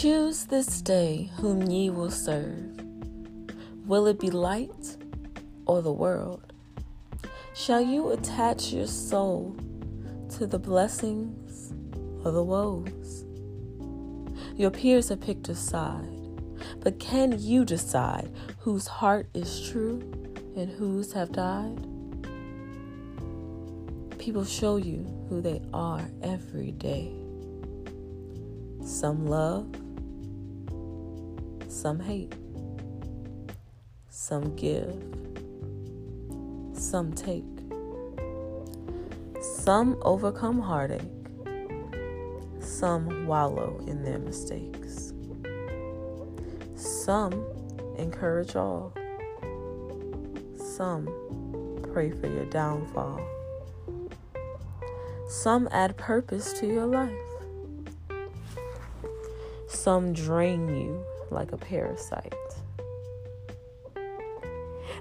Choose this day whom ye will serve. Will it be light or the world? Shall you attach your soul to the blessings or the woes? Your peers have picked a side, but can you decide whose heart is true and whose have died? People show you who they are every day. Some love, some hate, some give, some take. Some overcome heartache, some wallow in their mistakes. Some encourage all, some pray for your downfall. Some add purpose to your life. Some drain you like a parasite.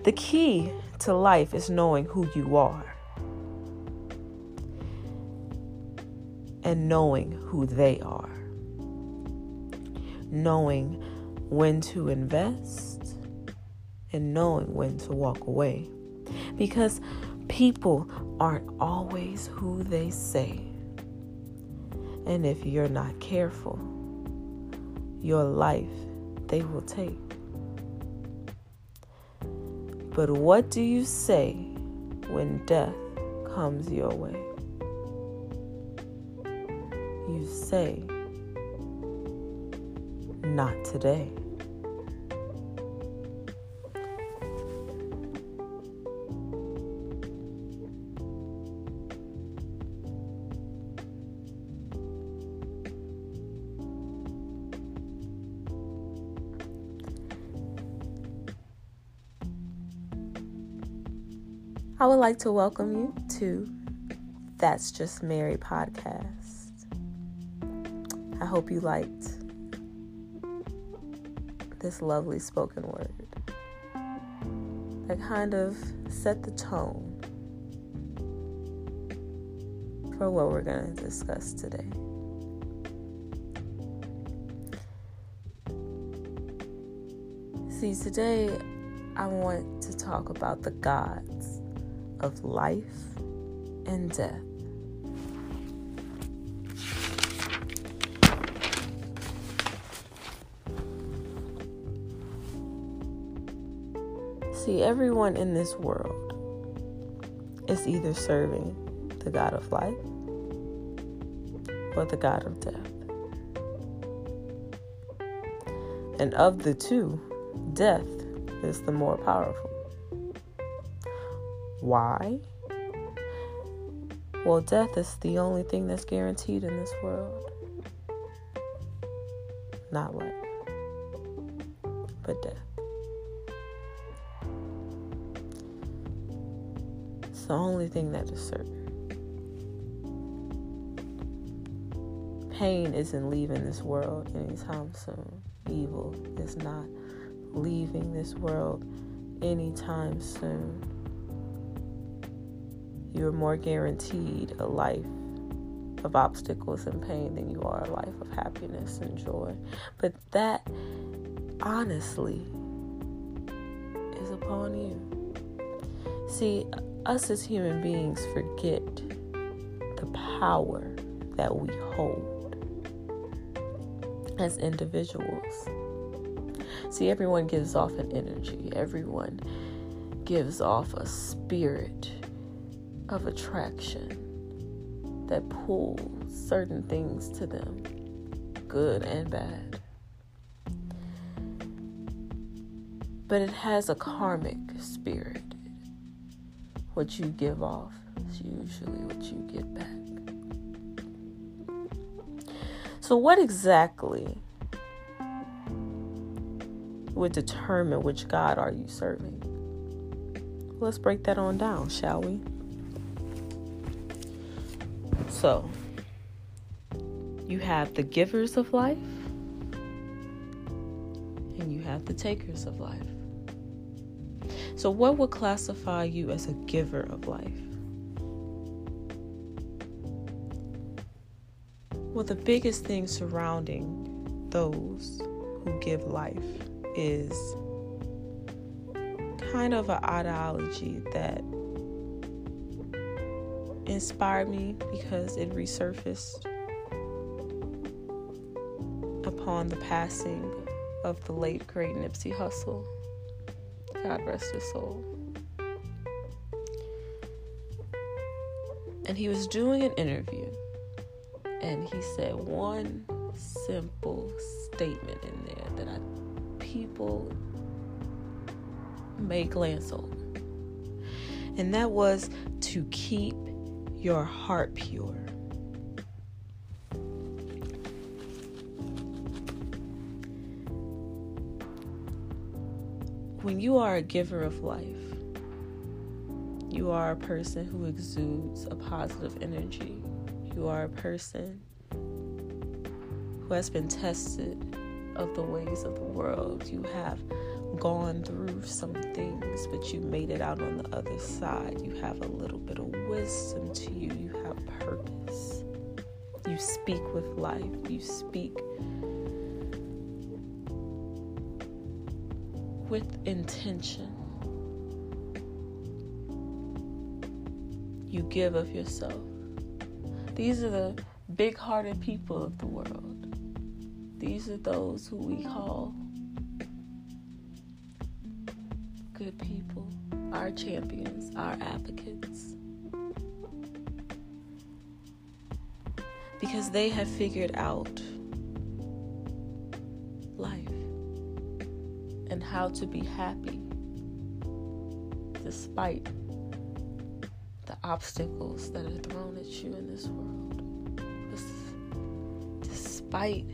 The key to life is knowing who you are and knowing who they are. Knowing when to invest and knowing when to walk away. Because people aren't always who they say. And if you're not careful, your life they will take. But what do you say when death comes your way? You say, Not today. I would like to welcome you to That's Just Mary podcast. I hope you liked this lovely spoken word that kind of set the tone for what we're going to discuss today. See, today I want to talk about the gods of life and death. See, everyone in this world is either serving the God of life or the God of death. And of the two, death is the more powerful. Why? Well, death is the only thing that's guaranteed in this world. Not life, but death. It's the only thing that is certain. Pain isn't leaving this world anytime soon. Evil is not leaving this world anytime soon you're more guaranteed a life of obstacles and pain than you are a life of happiness and joy. But that, honestly, is upon you. See, us as human beings forget the power that we hold as individuals. See, everyone gives off an energy, everyone gives off a spirit of attraction that pulls certain things to them, good and bad. But it has a karmic spirit. What you give off is usually what you get back. So, what exactly would determine which God are you serving? Let's break that on down, shall we? So, you have the givers of life and you have the takers of life. So, what would classify you as a giver of life? Well, the biggest thing surrounding those who give life is kind of an ideology that inspired me because it resurfaced upon the passing of the late great Nipsey Hussle. God rest his soul. And he was doing an interview and he said one simple statement in there that I people may glance over. And that was to keep your heart pure. When you are a giver of life, you are a person who exudes a positive energy. You are a person who has been tested of the ways of the world. You have gone through some things, but you made it out on the other side. You have a little bit of wisdom to you. You have purpose. You speak with life. You speak with intention. You give of yourself. These are the big hearted people of the world. These are those who we call good people, our champions, our advocates. Because they have figured out life and how to be happy despite the obstacles that are thrown at you in this world. Despite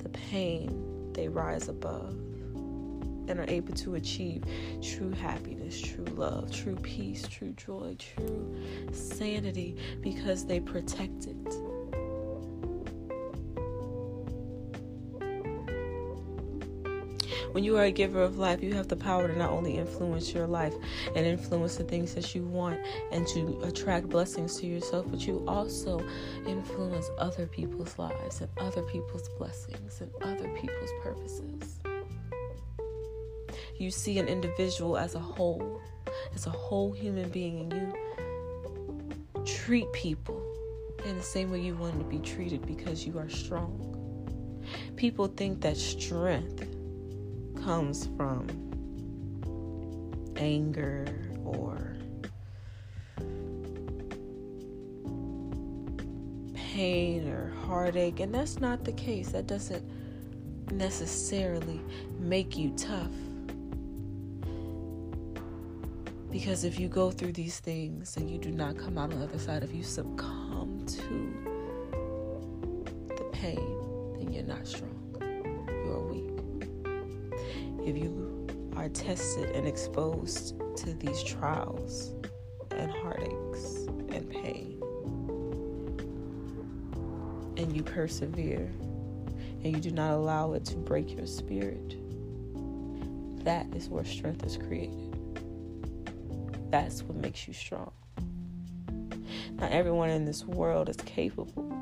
the pain, they rise above and are able to achieve true happiness, true love, true peace, true joy, true sanity because they protect it. When you are a giver of life, you have the power to not only influence your life and influence the things that you want and to attract blessings to yourself, but you also influence other people's lives and other people's blessings and other people's purposes. You see an individual as a whole, as a whole human being, and you treat people in the same way you want to be treated because you are strong. People think that strength comes from anger or pain or heartache, and that's not the case. That doesn't necessarily make you tough. Because if you go through these things and you do not come out on the other side, if you succumb to the pain, then you're not strong You're weak. if you are tested and exposed to these trials and heartaches and pain, and you persevere and you do not allow it to break your spirit, that is where strength is created. That's what makes you strong. Not everyone in this world is capable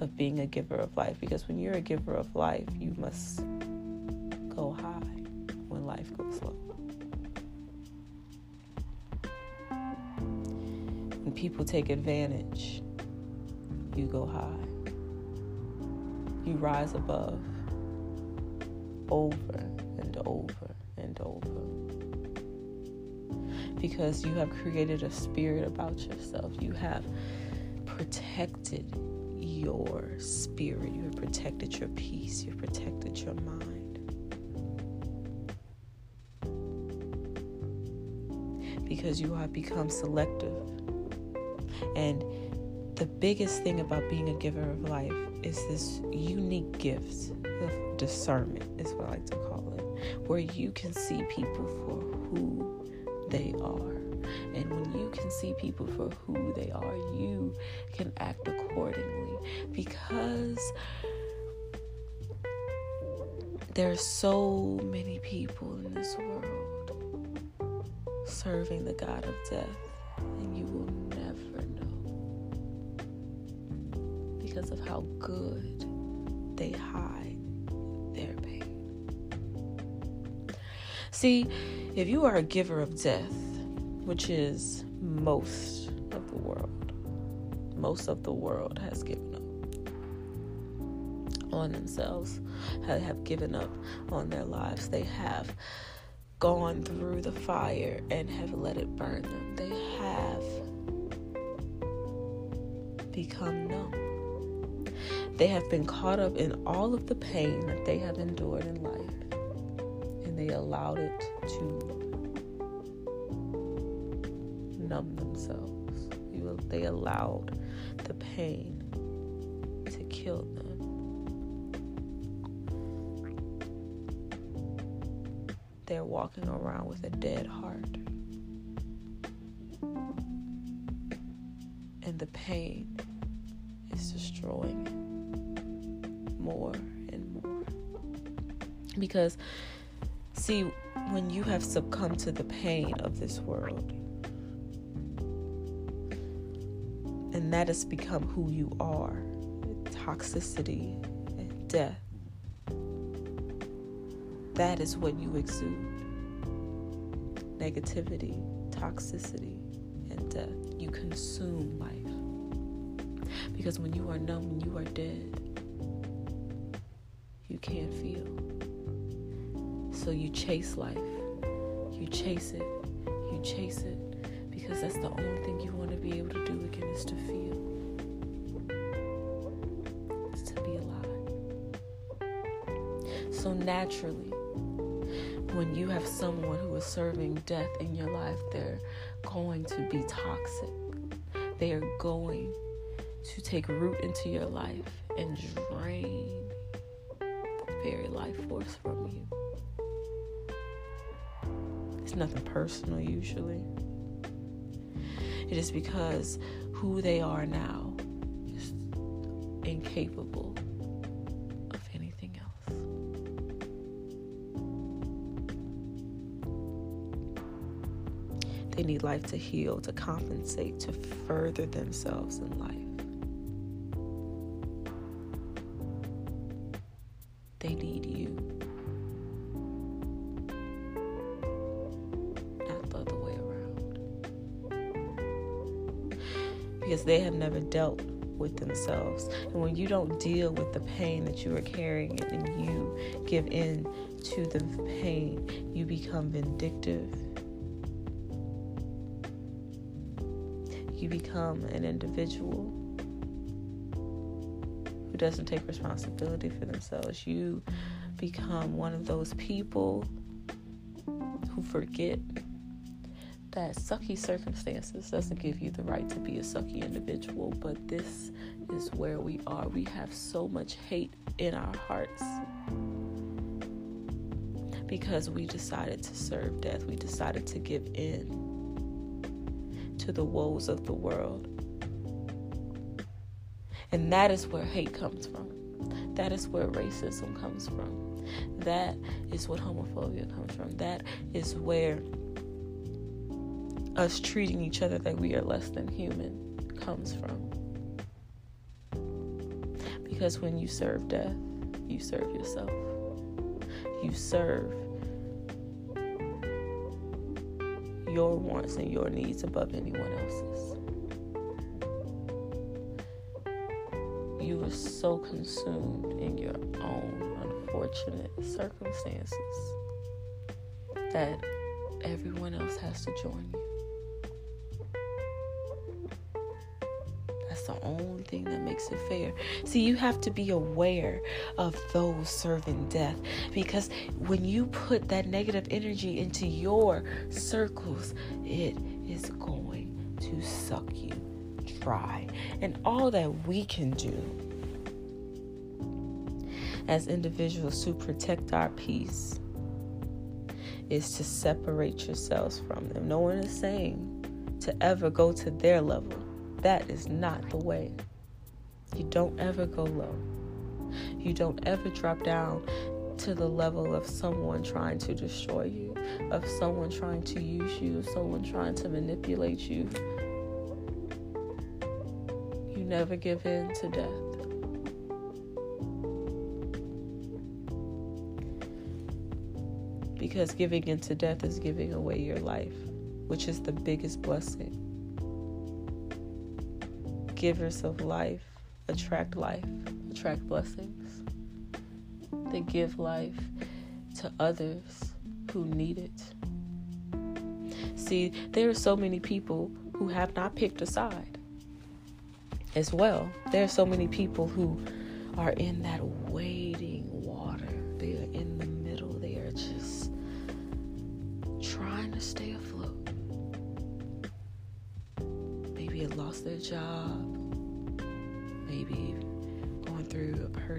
of being a giver of life because when you're a giver of life, you must go high when life goes low. When people take advantage, you go high. You rise above over and over and over. Because you have created a spirit about yourself. You have protected your spirit. You have protected your peace. You've protected your mind. because you have become selective. And the biggest thing about being a giver of life is this unique gift of discernment, is what I like to call it, where you can see people for who they are. And when you can see people for who they are, you can act accordingly because there are so many people in this world serving the God of death, and you will never know because of how good they hide their pain. See, if you are a giver of death, which is most of the world, most of the world has given up on themselves, have given up on their lives. They have gone through the fire and have let it burn them. They have become numb. They have been caught up in all of the pain that they have endured in life, and they allowed it to numb themselves. They allowed the pain to kill them. They're walking around with a dead heart. And the pain is destroying it more and more. Because, when you have succumbed to the pain of this world, and that has become who you are toxicity and death that is what you exude negativity, toxicity, and death. You consume life. Because when you are numb, when you are dead, you can't feel. So you chase life. You chase it. You chase it. Because that's the only thing you want to be able to do again is to feel. Is to be alive. So naturally, when you have someone who is serving death in your life, they're going to be toxic. They are going to take root into your life and drain the very life force from you. Nothing personal, usually. It is because who they are now is incapable of anything else. They need life to heal, to compensate, to further themselves in life. They need you. Because they have never dealt with themselves. And when you don't deal with the pain that you are carrying and you give in to the pain, you become vindictive you become an individual who doesn't take responsibility for themselves. You become one of those people who forget that sucky circumstances doesn't give you the right to be a sucky individual, but this is where we are. We have so much hate in our hearts because we decided to serve death. We decided to give in to the woes of the world. And that is where hate comes from. That is where racism comes from. That is what homophobia comes from. That is where us treating each other like we are less than human comes from. Because when you serve death, you serve yourself. You serve your wants and your needs above anyone else's. You are so consumed in your own unfortunate circumstances that everyone else has to join you. Makes it fair. See, you have to be aware of those serving death because when you put that negative energy into your circles, it is going to suck you dry. And all that we can do as individuals to protect our peace is to separate yourselves from them. No one is saying to ever go to their level that is not the way. You don't ever go low. You don't ever drop down to the level of someone trying to destroy you, of someone trying to use you, of someone trying to manipulate you. You never give in to death. Because giving in to death is giving away your life, which is the biggest blessing. Give yourself life attract life, attract blessings. They give life to others who need it. See, there are so many people who have not picked a side as well. There are so many people who are in that waiting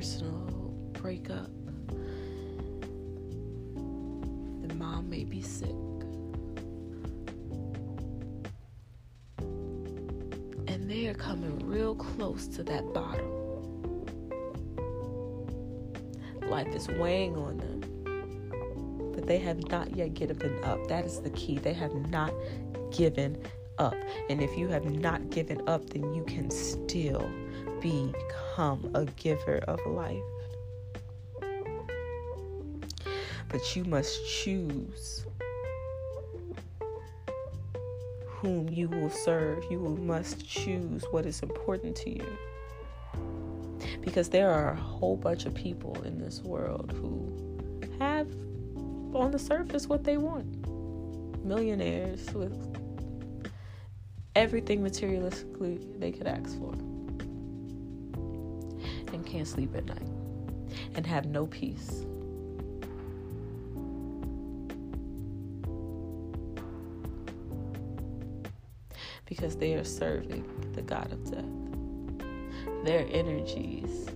personal breakup. The mom may be sick. And they are coming real close to that bottom. Life is weighing on them. But they have not yet given up. That is the key. They have not given up. And if you have not given up, then you can still become a giver of life. But you must choose whom you will serve. You must choose what is important to you. Because there are a whole bunch of people in this world who have on the surface what they want. Millionaires with everything materialistically they could ask for. Can't sleep at night. And have no peace. Because they are serving the God of death. Their energies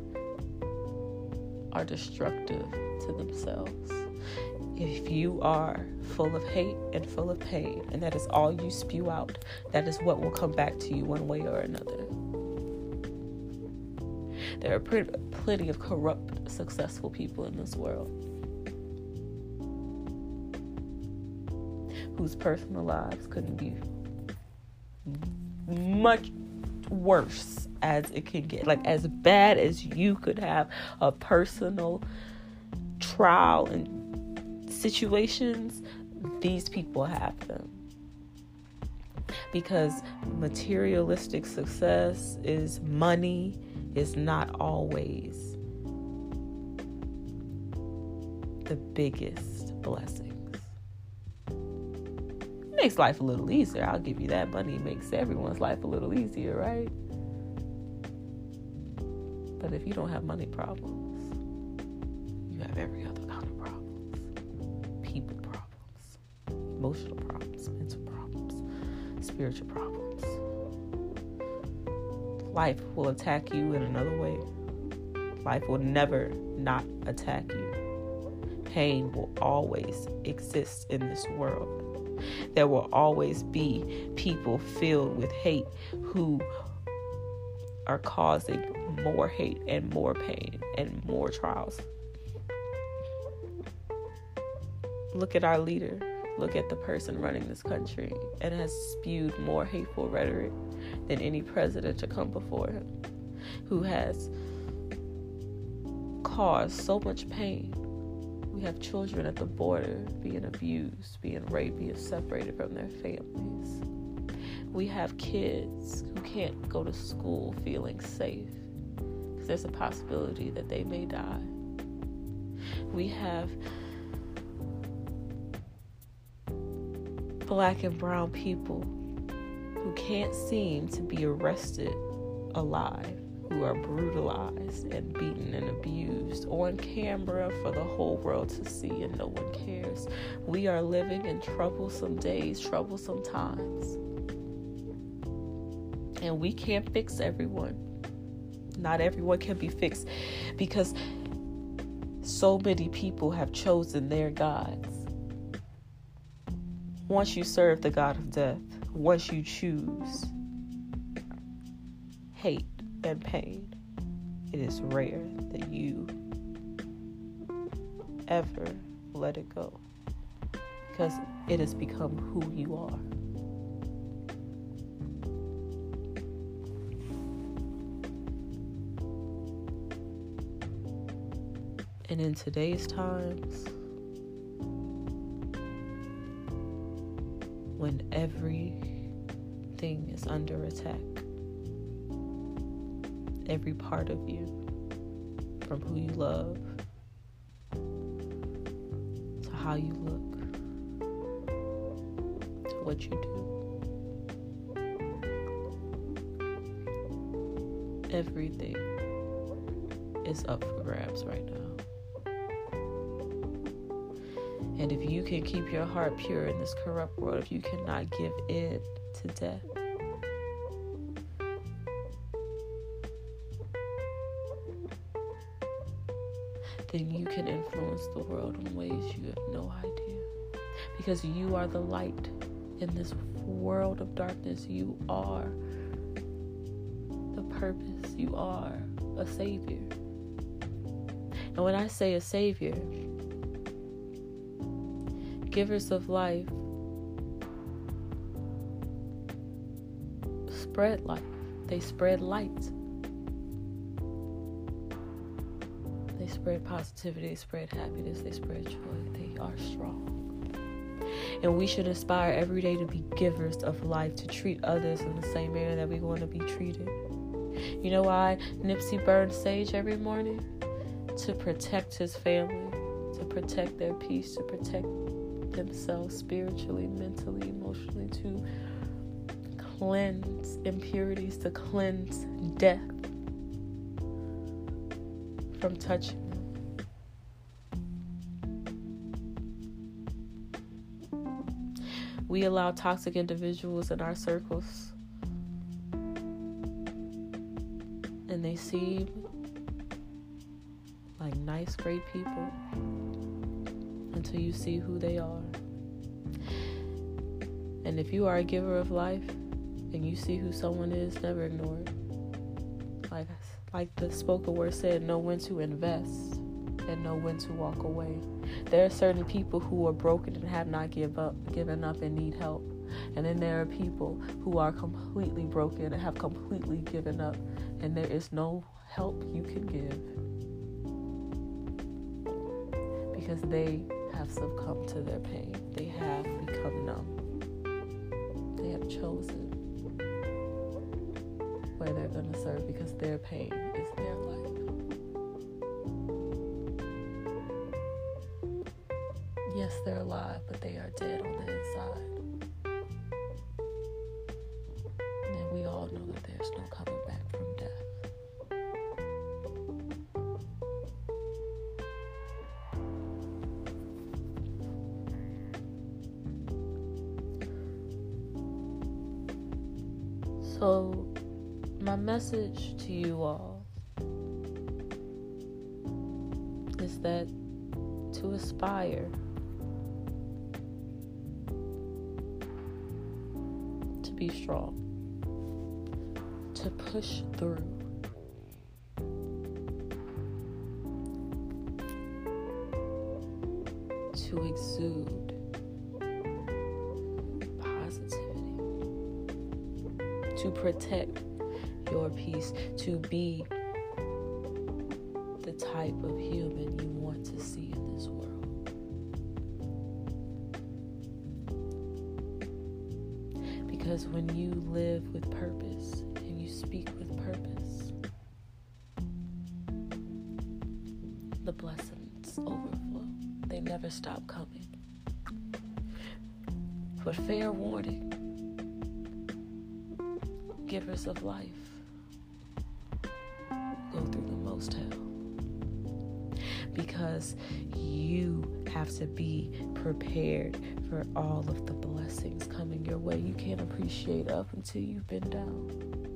are destructive to themselves. If you are full of hate and full of pain, and that is all you spew out, that is what will come back to you one way or another. There are pretty, plenty of corrupt, successful people in this world whose personal lives couldn't be much worse as it can get. Like, as bad as you could have a personal trial and situations, these people have them. Because materialistic success is money, is not always the biggest blessings. It makes life a little easier. I'll give you that. Money makes everyone's life a little easier, right? But if you don't have money problems, you have every other kind of problems people problems, emotional problems, mental problems, spiritual problems. Life will attack you in another way. Life will never not attack you. Pain will always exist in this world. There will always be people filled with hate who are causing more hate and more pain and more trials. Look at our leader. Look at the person running this country and has spewed more hateful rhetoric than any president to come before him, who has caused so much pain. We have children at the border being abused, being raped, being separated from their families. We have kids who can't go to school feeling safe because there's a possibility that they may die. We have black and brown people who can't seem to be arrested alive, who are brutalized and beaten and abused on camera for the whole world to see, and no one cares. We are living in troublesome days, troublesome times. And we can't fix everyone. Not everyone can be fixed because so many people have chosen their gods. Once you serve the God of death, once you choose hate and pain, it is rare that you ever let it go because it has become who you are. And in today's times, when everything is under attack. Every part of you, from who you love to how you look to what you do. Everything is up for grabs right now. And if you can keep your heart pure in this corrupt world, if you cannot give in to death, then you can influence the world in ways you have no idea. Because you are the light in this world of darkness. You are the purpose. You are a savior. And when I say a savior, givers of life spread life, they spread light. They spread positivity, they spread happiness, they spread joy. They are strong. And we should aspire every day to be givers of life, to treat others in the same manner that we want to be treated. You know why Nipsey burned sage every morning? To protect his family, to protect their peace, to protect themselves spiritually, mentally, emotionally, to cleanse impurities, to cleanse death from touching them. We allow toxic individuals in our circles, and they seem like nice, great people until you see who they are. And if you are a giver of life and you see who someone is, never ignore it. Like like the spoken word said, know when to invest and know when to walk away. There are certain people who are broken and have not give up, given up and need help. And then there are people who are completely broken and have completely given up, and there is no help you can give because they have succumbed to their pain. They have become numb. They have chosen where they're going to serve because their pain is their life. Yes, they're alive, but they are dead to to be strong, to push through. To exude positivity, to protect your peace, to be the type of human when you live with purpose and you speak with purpose, the blessings overflow. They never stop coming. But fair warning givers of life go through the most hell because you have to be prepared for all of the blessings coming your way. You can't appreciate up until you've been down.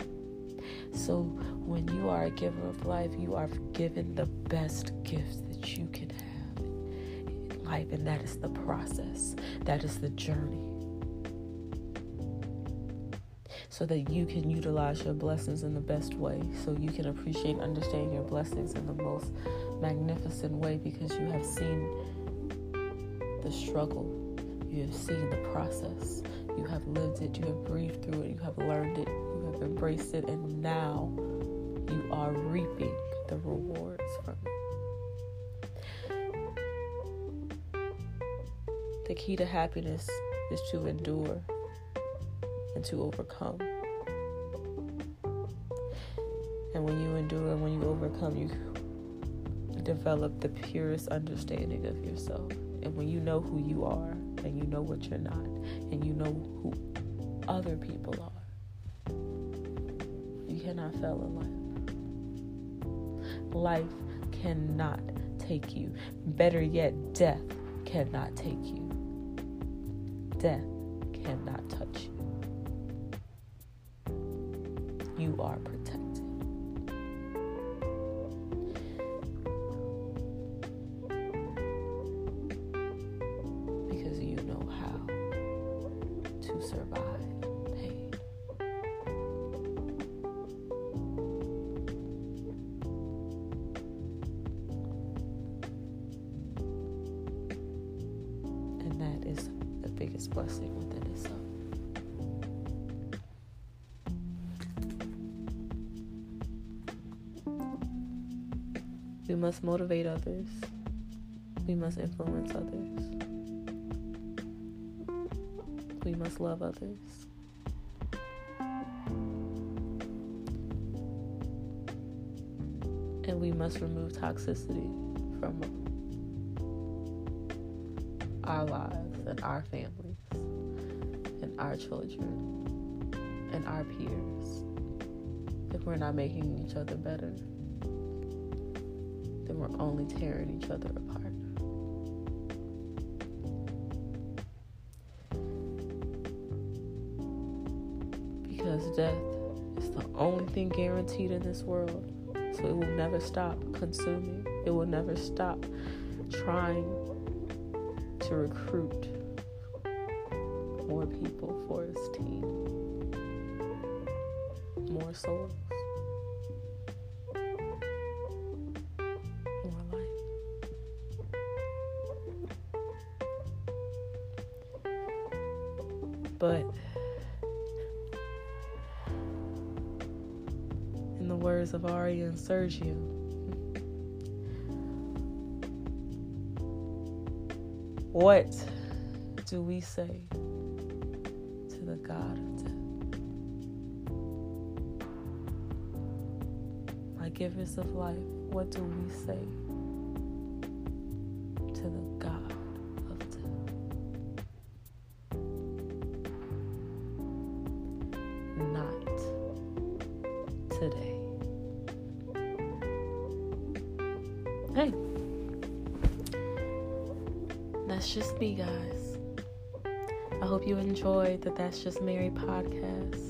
So, when you are a giver of life, you are given the best gifts that you can have in life, and that is the process, that is the journey so that you can utilize your blessings in the best way, so you can appreciate and understand your blessings in the most magnificent way because you have seen the struggle, you have seen the process, you have lived it, you have breathed through it, you have learned it, you have embraced it, and now you are reaping the rewards from it. The key to happiness is to endure and to overcome. And when you endure and when you overcome, you develop the purest understanding of yourself. And when you know who you are and you know what you're not, and you know who other people are, you cannot fail in life. Life cannot take you. Better yet, death cannot take you. Death cannot touch you. You are protected. Biggest blessing within itself. We must motivate others. We must influence others. We must love others. And we must remove toxicity from our lives and our families our children and our peers. If we're not making each other better, then we're only tearing each other apart. Because death is the only thing guaranteed in this world. So it will never stop consuming, it will never stop trying to recruit more people for his team, more souls. more life. But in the words of Arya and Syrio, what do we say My givers of life, what do we say to the God of death? Not today. Hey, that's just me, guys. I hope you enjoyed the That's Just Mary podcast.